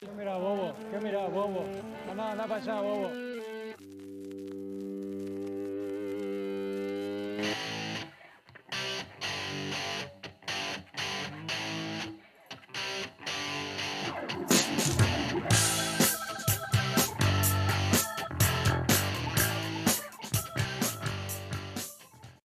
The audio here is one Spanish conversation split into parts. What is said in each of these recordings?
¿Qué mira, bobo? ¿Qué mira, bobo? Anda, anda para allá, bobo.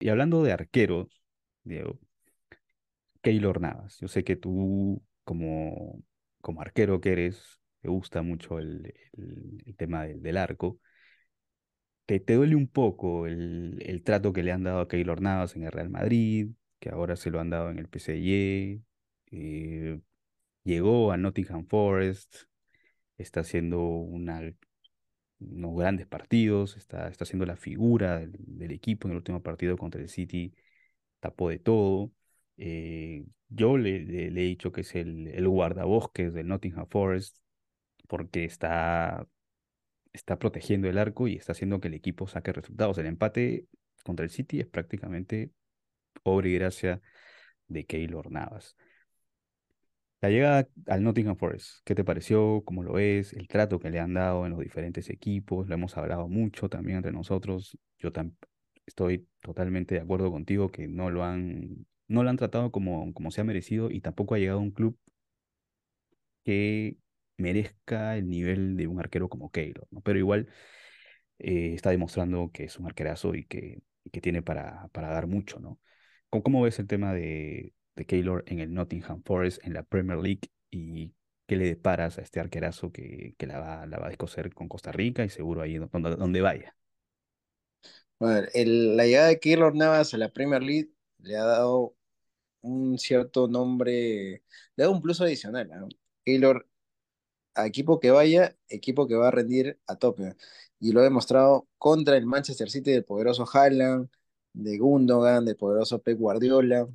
Y hablando de arqueros, Diego, Keylor Navas. Yo sé que tú, como, como arquero que eres, te gusta mucho el, tema del, arco. ¿Te, te duele un poco el, trato que le han dado a Keylor Navas en el Real Madrid, que ahora se lo han dado en el PSG? eh, llegó a Nottingham Forest, está haciendo unos grandes partidos, está, siendo la figura del, del equipo en el último partido contra el City tapó de todo. Eh, yo le, he dicho que es el, guardabosques del Nottingham Forest porque está, está protegiendo el arco y está haciendo que el equipo saque resultados. El empate contra el City es prácticamente obra y gracia de Keylor Navas. La llegada al Nottingham Forest, ¿qué te pareció? ¿Cómo lo ves? El trato que le han dado en los diferentes equipos, lo hemos hablado mucho también entre nosotros. Yo estoy totalmente de acuerdo contigo que no lo han, no lo han tratado como, como se ha merecido y tampoco ha llegado a un club que merezca el nivel de un arquero como Keylor, ¿no? Pero igual eh, está demostrando que es un arquerazo y que, que tiene para, para dar mucho, ¿no? ¿Cómo, ves el tema de, de Keylor en el Nottingham Forest, en la Premier League, y qué le deparas a este arquerazo que, que la va, la va a descoser con Costa Rica y seguro ahí donde, donde vaya? El- la llegada de Keylor Navas a la Premier League le ha dado un cierto nombre, le dado un plus adicional. ¿no? Keylor, a equipo que vaya, equipo que va a rendir a tope. Y lo ha demostrado contra el Manchester City del poderoso Haaland, de Gundogan, del poderoso Pep Guardiola,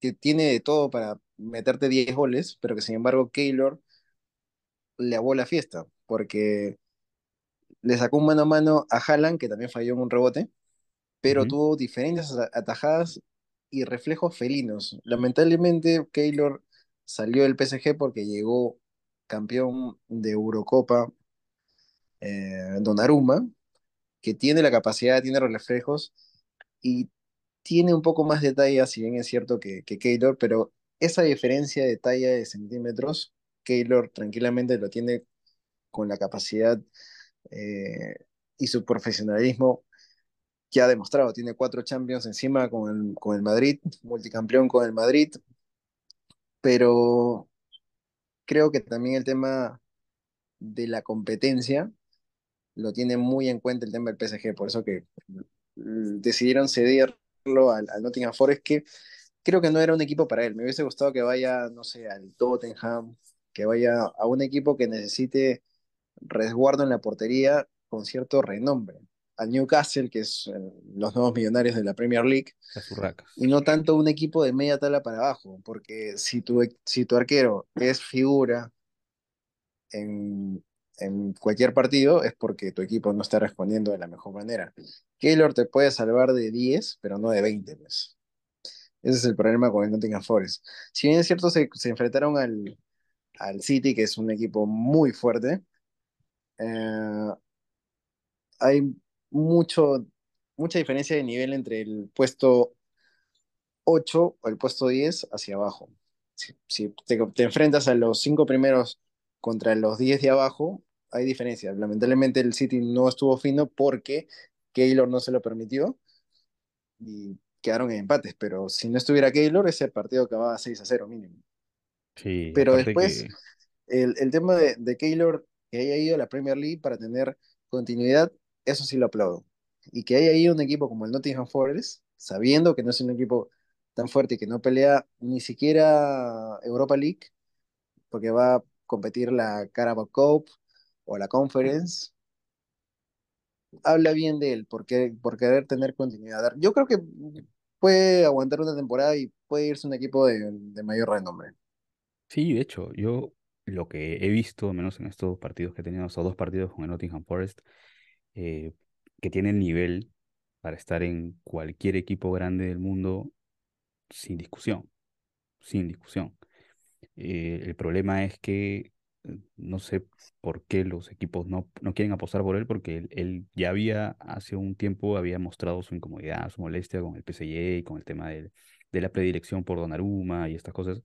que tiene de todo para meterte 10 goles, pero que sin embargo Keylor le aguó la fiesta, porque le sacó un mano a mano a Haaland, que también falló en un rebote pero tuvo diferentes atajadas y reflejos felinos. Lamentablemente, Keylor salió del PSG porque llegó campeón de Eurocopa, eh, Donnarumma, que tiene la capacidad, tiene los reflejos y tiene un poco más de talla, si bien es cierto que, que Keylor, pero esa diferencia de talla de centímetros, Keylor tranquilamente lo tiene con la capacidad eh, y su profesionalismo que ha demostrado, tiene cuatro Champions encima con el, con el Madrid, multicampeón con el Madrid, pero creo que también el tema de la competencia lo tiene muy en cuenta el tema del PSG, por eso que mm, decidieron cederlo al, al Nottingham Forest, que creo que no era un equipo para él. Me hubiese gustado que vaya, no sé, al Tottenham, que vaya a un equipo que necesite resguardo en la portería con cierto renombre. Al Newcastle, que es eh, los nuevos millonarios de la Premier League, y no tanto un equipo de media tabla para abajo, porque si tu, si tu arquero es figura en, en cualquier partido, es porque tu equipo no está respondiendo de la mejor manera. Keylor te puede salvar de 10, pero no de 20, pues. Ese es el problema con el Nottingham Forest. Si bien es cierto, se, se enfrentaron al, al City, que es un equipo muy fuerte, eh, hay mucho, mucha diferencia de nivel entre el puesto 8 o el puesto 10 hacia abajo. Si, si te, te enfrentas a los 5 primeros contra los 10 de abajo, hay diferencia. Lamentablemente el City no estuvo fino porque Keylor no se lo permitió y quedaron en empates, pero si no estuviera Keylor, ese partido acababa 6 a 0 mínimo. Sí, Pero después, que el, el tema de, de Keylor, que haya ido a la Premier League para tener continuidad, eso sí lo aplaudo. Y que haya ido un equipo como el Nottingham Forest, sabiendo que no es un equipo tan fuerte y que no pelea ni siquiera Europa League, porque va a competir la Carabao Cup o la Conference, habla bien de él, porque, por querer tener continuidad. Yo creo que puede aguantar una temporada y puede irse un equipo de, mayor renombre. sí, de hecho, yo lo que he visto, al menos en estos dos partidos que he tenido, estos dos partidos con el Nottingham Forest, eh, que tienen nivel para estar en cualquier equipo grande del mundo sin discusión, sin discusión. Eh, el problema es que eh, no sé por qué los equipos no, no quieren apostar por él, porque él, él ya había, hace un tiempo, había mostrado su incomodidad, su molestia con el PSG y con el tema del- de la predilección por Donnarumma y estas cosas.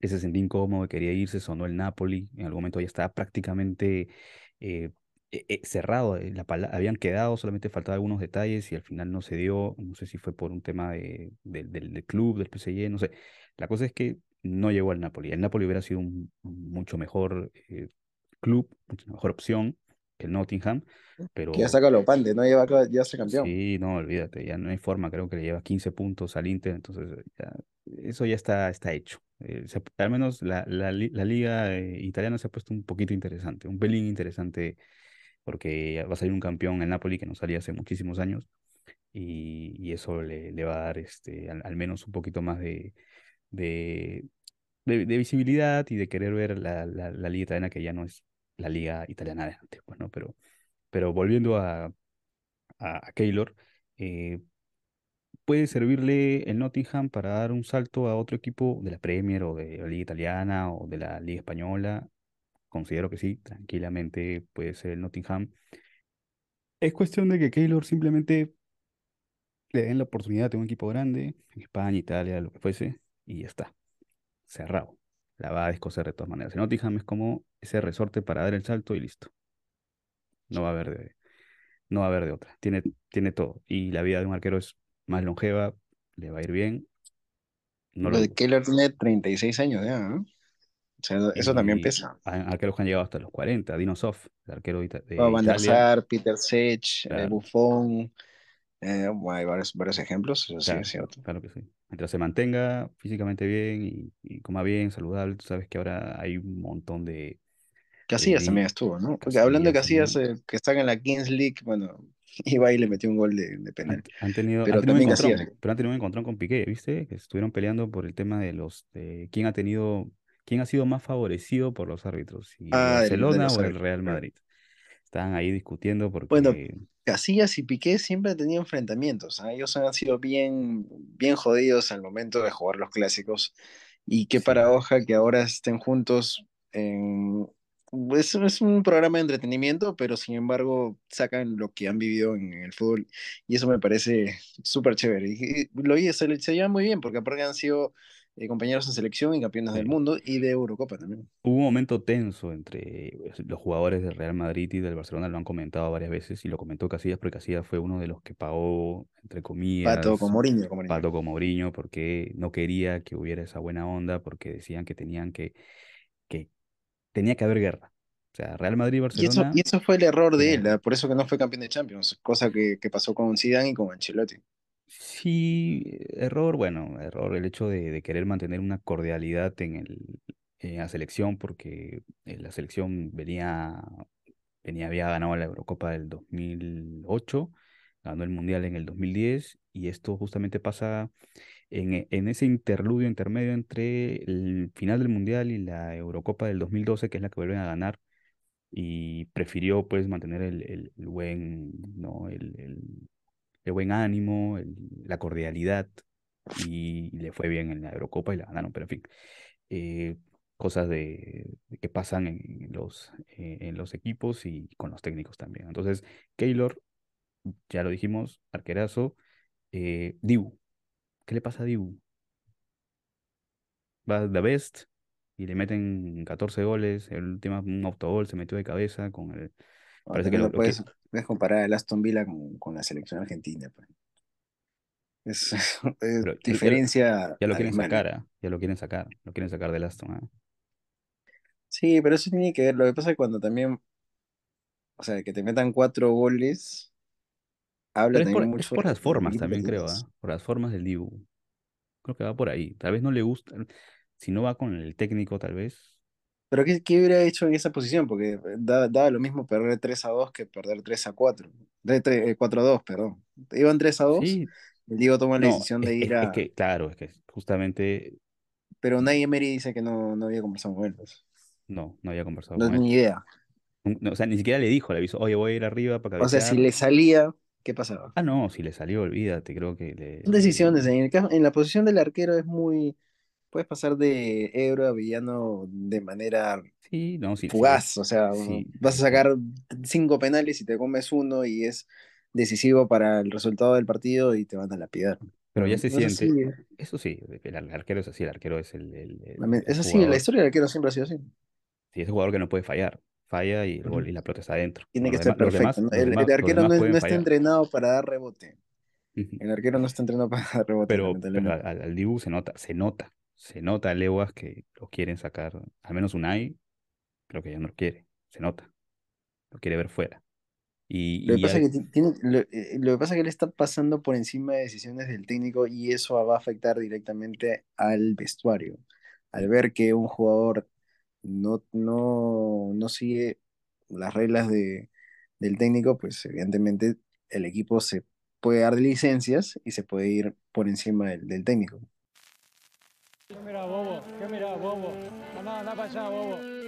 que se sentía incómodo, quería irse, sonó el Napoli, en algún momento ya estaba prácticamente cerrado, eh, la habían quedado, solamente faltaban algunos detalles y al final no se dio, no sé si fue por un tema de, del del- del club, del PSG, no sé. La cosa es que no llegó al Napoli. El Napoli hubiera sido un mucho mejor eh, club, mucho mejor opción que el Nottingham, Que ya pero saca lo pante, ¿no? Ya, va- ya ser campeón. Sí, no, olvídate, ya no hay forma, creo que le lleva 15 puntos al Inter, entonces eh, ya, eso ya está, está hecho. Eh, se- al menos la, la, la liga eh, italiana se ha puesto un poquito interesante, un pelín interesante, porque va a salir un campeón el Napoli que no salía hace muchísimos años, y, eso le, va a dar este, al, menos un poquito más de, de, visibilidad y de querer ver la, la, liga italiana, que ya no es la liga italiana de antes, pues. Pero, pero volviendo a, a, a Keylor, eh, puede servirle el Nottingham para dar un salto a otro equipo de la Premier o de la Liga Italiana o de la Liga Española. Considero que sí, tranquilamente puede ser el Nottingham. Es cuestión de que Keylor simplemente le den la oportunidad de un equipo grande, en España, Italia, lo que fuese, y ya está, cerrado. La va a descoser de todas maneras. El Nottingham es como ese resorte para dar el salto y listo. No va a haber de, no va a haber de otra. Tiene, tiene todo. Y la vida de un arquero es más longeva, le va a ir bien. No Lo lo de. Keylor tiene 36 años ya, ¿no? O sea, eso también pesa. arqueros que han llegado hasta los 40. Dino Sof, el arquero de, de Bueno, Van der. Sar, Peter Sech, eh, Claro, Buffon, eh, hay varios, varios ejemplos, eso sí claro, es cierto. claro que sí. Mientras se mantenga físicamente bien y, y coma bien, saludable, tú sabes que ahora hay un montón de, Casillas también estuvo, ¿no? Porque hablando de Casillas eh, que están en la Kings League, bueno, iba y le metió un gol de, de Han, penal. han tenido, han Pero tenido un también Casillas, pero han tenido un encontrón con Piqué, ¿viste? Que estuvieron peleando por el tema de los, de quién ha tenido, quién ha sido más favorecido por los árbitros, si ah, Barcelona o el Real. Madrid. Estaban ahí discutiendo Bueno, porque, Casillas y Piqué siempre han tenido enfrentamientos, ¿ah? Ellos han sido bien, bien jodidos al momento de jugar los clásicos. Y qué sí, paradoja que ahora estén juntos en... Es, es un programa de entretenimiento, pero sin embargo sacan lo que han vivido en el fútbol y eso me parece súper chévere. Y, y lo oye, se, se llevan muy bien porque aparte han sido eh, compañeros en selección y campeones del mundo y de Eurocopa también. Hubo un momento tenso entre pues, los jugadores del Real Madrid y del Barcelona, lo han comentado varias veces y lo comentó Casillas porque Casillas fue uno de los que pagó, entre Pato comillas, con Mourinho, con Mourinho. pato con Mourinho porque no quería que hubiera esa buena onda, porque decían que tenían que, que tenía que haber guerra. O sea, Real Madrid y Y eso, Barcelona y eso fue el error de él. ¿ah? por eso que no fue campeón de Champions, cosa que, que pasó con Zidane y con Ancelotti. Sí, error, bueno, error el hecho de, querer mantener una cordialidad en el, la selección, porque eh, la selección venía, venía, había ganado la Eurocopa del 2008, ganó el Mundial en el 2010, y esto justamente pasa en, e- en ese interludio intermedio entre el final del Mundial y la Eurocopa del 2012, que es la que vuelven a ganar, y prefirió pues mantener el, el- el buen, ¿no? el, el- el buen ánimo, la cordialidad, y, le fue bien en la Eurocopa y la ganaron, pero en fin, eh, cosas de, de que pasan en los, eh, en los equipos y con los técnicos también. Entonces, Keylor, ya lo dijimos, arquerazo, eh, Dibu, ¿qué le pasa a Dibu? Va the best y le meten 14 goles, el último un autogol se metió de cabeza con el... Parece que lo, lo lo que... puedes, puedes comparar el Aston Villa con, con la selección argentina. pues. Es, es Pero ya, lo- ya lo- diferencia ya lo quieren sacar, ¿ah? Ya lo quieren sacar, lo quieren sacar del Aston, ¿ah? Sí, pero eso tiene que ver. Lo que pasa es que cuando también, o sea, que te metan cuatro goles, habla también por, es por las formas también, creo. ¿ah? Por las formas del Dibu. Creo que va por ahí. Tal vez no le gusta, si no va con el técnico, tal vez. Pero ¿qué, qué hubiera hecho en esa posición? Porque da, daba lo mismo perder 3 a 2 que perder 3 a 4. De, tre- eh, 4 a 2, perdón. Iban 3 a 2, Sí, el Diego toma la no, decisión es, de es, ir es a... que, claro, es que justamente Pero Nay Emery dice que no, no había conversado con él. pues. no, no había conversado No con él. tenía idea. Nun- no, o sea, ni siquiera le dijo, le avisó, oye, voy a ir arriba para O sea, si cabecear. le salía, ¿qué pasaba? Ah, no, si le salió, olvídate, creo que le, Son decisiones. En, el caso- en la posición del arquero es muy... puedes pasar de héroe a villano de manera Sí, no, sí, sí, fugaz, o sea, sí, vas a sí, sacar cinco penales y te comes uno y es decisivo para el resultado del partido y te van a lapidar. pero ya se no es así. siente, eso sí, el ar- arquero es así, el arquero es el, el- el- Lame- el Es así, la historia del arquero siempre ha sido así. sí, es el jugador que no puede fallar, falla y el Ujú. gol y la pelota está adentro. Tiene Los que ser demás, perfecto. El, demás, arquero no, está entrenado para dar rebote. El arquero no está entrenado para dar rebote, Pero, al, al Dibu se nota, se nota, se nota a leguas que lo quieren sacar, al menos Unai, creo que ya no lo quiere, se nota, lo quiere ver fuera. Y, Lo que y pasa que ti- tiene, lo, eh, lo que pasa es que él está pasando por encima de decisiones del técnico y eso va a afectar directamente al vestuario. Al ver que un jugador no, no, no sigue las reglas de, del técnico, pues evidentemente el equipo se puede dar licencias y se puede ir por encima del, del técnico. ¿Qué mira, bobo? ¿Qué mira, bobo? Anda, anda para allá, bobo.